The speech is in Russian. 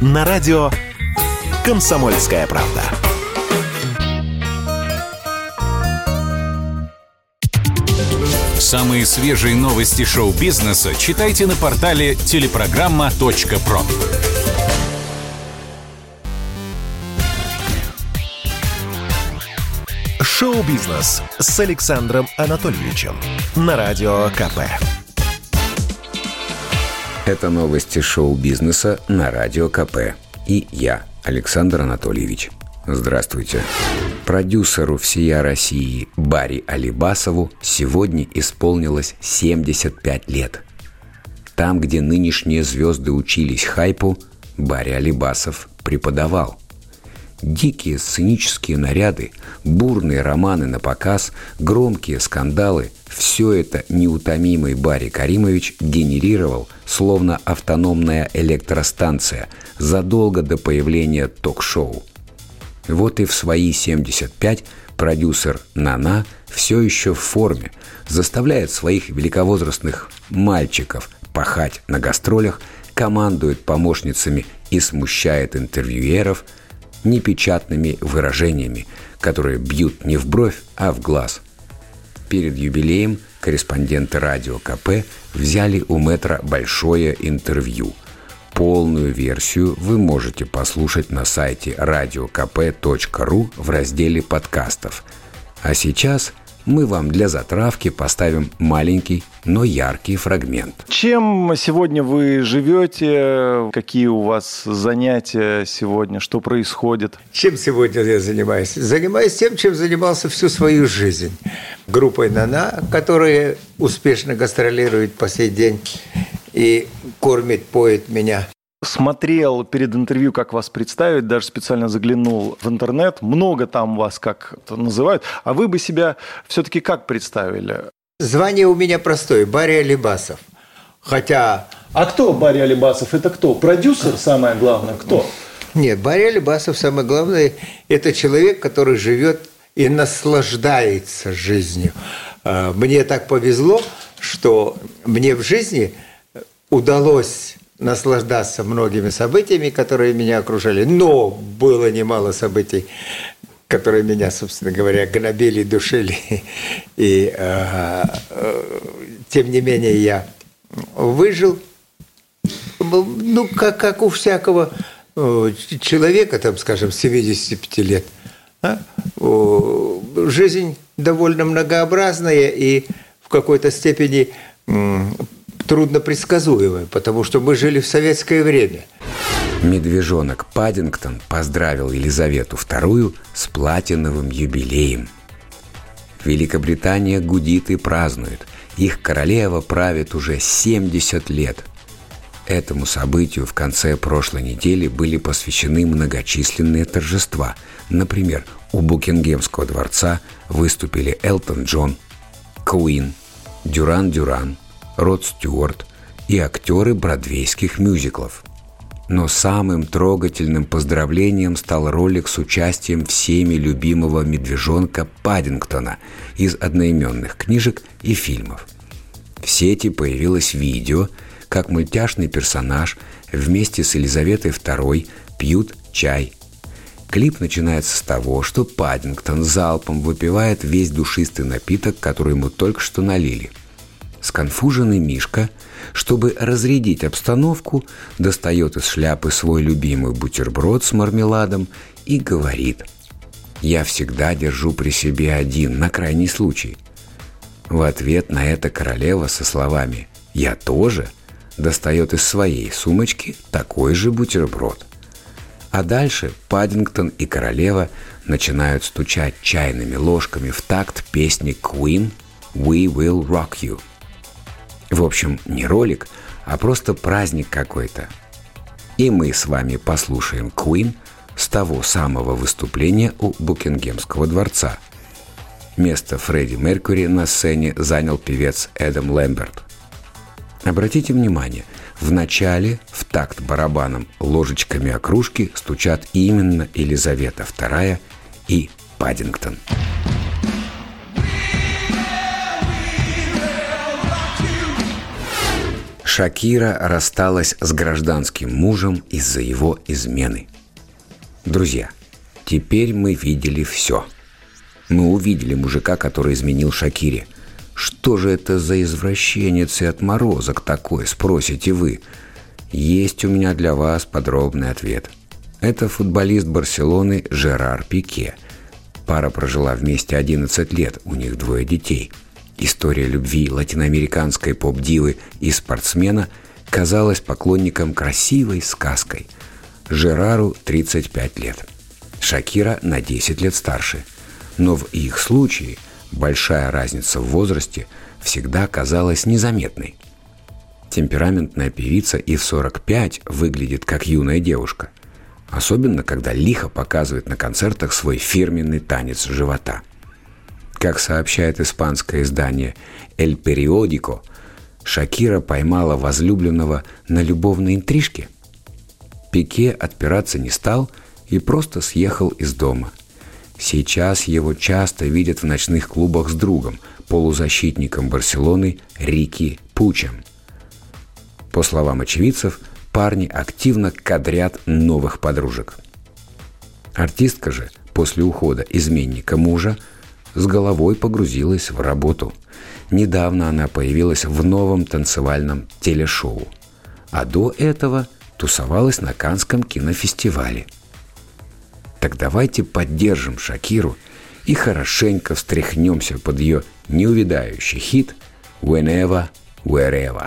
на радио «Комсомольская правда». Самые свежие новости шоу-бизнеса читайте на портале телепрограмма.про. Шоу-бизнес с Александром Анатольевичем на Радио КП. Это новости шоу-бизнеса на Радио КП. И я, Александр Анатольевич. Здравствуйте. Продюсеру всея России Барри Алибасову сегодня исполнилось 75 лет. Там, где нынешние звезды учились хайпу, Барри Алибасов преподавал – Дикие сценические наряды, бурные романы на показ, громкие скандалы – все это неутомимый Барри Каримович генерировал, словно автономная электростанция, задолго до появления ток-шоу. Вот и в свои 75 продюсер Нана все еще в форме, заставляет своих великовозрастных мальчиков пахать на гастролях, командует помощницами и смущает интервьюеров – непечатными выражениями, которые бьют не в бровь, а в глаз. Перед юбилеем корреспонденты радио КП взяли у метра большое интервью. Полную версию вы можете послушать на сайте radiokp.ru в разделе подкастов. А сейчас – мы вам для затравки поставим маленький, но яркий фрагмент. Чем сегодня вы живете? Какие у вас занятия сегодня? Что происходит? Чем сегодня я занимаюсь? Занимаюсь тем, чем занимался всю свою жизнь. Группой «Нана», которая успешно гастролирует по сей день и кормит, поет меня смотрел перед интервью, как вас представить, даже специально заглянул в интернет. Много там вас как называют. А вы бы себя все-таки как представили? Звание у меня простое – Барри Алибасов. Хотя... А кто Барри Алибасов? Это кто? Продюсер, самое главное? Кто? Нет, Барри Алибасов, самое главное, это человек, который живет и наслаждается жизнью. А, мне так повезло, что мне в жизни удалось наслаждаться многими событиями, которые меня окружали. Но было немало событий, которые меня, собственно говоря, гнобили, душили. И э, э, тем не менее я выжил. Ну, как, как у всякого э, человека, там, скажем, 75 лет. А? Жизнь довольно многообразная и в какой-то степени трудно предсказуемой, потому что мы жили в советское время. Медвежонок Паддингтон поздравил Елизавету II с платиновым юбилеем. Великобритания гудит и празднует. Их королева правит уже 70 лет. Этому событию в конце прошлой недели были посвящены многочисленные торжества. Например, у Букингемского дворца выступили Элтон Джон, Куин, Дюран Дюран – Род Стюарт и актеры бродвейских мюзиклов. Но самым трогательным поздравлением стал ролик с участием всеми любимого медвежонка Паддингтона из одноименных книжек и фильмов. В сети появилось видео, как мультяшный персонаж вместе с Елизаветой II пьют чай. Клип начинается с того, что Паддингтон залпом выпивает весь душистый напиток, который ему только что налили – Сконфуженный Мишка, чтобы разрядить обстановку, достает из шляпы свой любимый бутерброд с мармеладом и говорит «Я всегда держу при себе один, на крайний случай». В ответ на это королева со словами «Я тоже» достает из своей сумочки такой же бутерброд. А дальше Паддингтон и королева начинают стучать чайными ложками в такт песни Queen «We Will Rock You». В общем, не ролик, а просто праздник какой-то. И мы с вами послушаем Queen с того самого выступления у Букингемского дворца. Место Фредди Меркьюри на сцене занял певец Эдам Лэмберт. Обратите внимание, в начале в такт барабаном ложечками окружки стучат именно Елизавета II и Паддингтон. Шакира рассталась с гражданским мужем из-за его измены. Друзья, теперь мы видели все. Мы увидели мужика, который изменил Шакире. Что же это за извращенец и отморозок такой, спросите вы? Есть у меня для вас подробный ответ. Это футболист Барселоны Жерар Пике. Пара прожила вместе 11 лет, у них двое детей – История любви латиноамериканской поп-дивы и спортсмена казалась поклонникам красивой сказкой. Жерару 35 лет. Шакира на 10 лет старше. Но в их случае большая разница в возрасте всегда казалась незаметной. Темпераментная певица и в 45 выглядит как юная девушка. Особенно, когда лихо показывает на концертах свой фирменный танец живота – как сообщает испанское издание «Эль Периодико», Шакира поймала возлюбленного на любовной интрижке. Пике отпираться не стал и просто съехал из дома. Сейчас его часто видят в ночных клубах с другом, полузащитником Барселоны Рики Пучем. По словам очевидцев, парни активно кадрят новых подружек. Артистка же после ухода изменника мужа – с головой погрузилась в работу. Недавно она появилась в новом танцевальном телешоу. А до этого тусовалась на Канском кинофестивале. Так давайте поддержим Шакиру и хорошенько встряхнемся под ее неувидающий хит «Whenever, Wherever».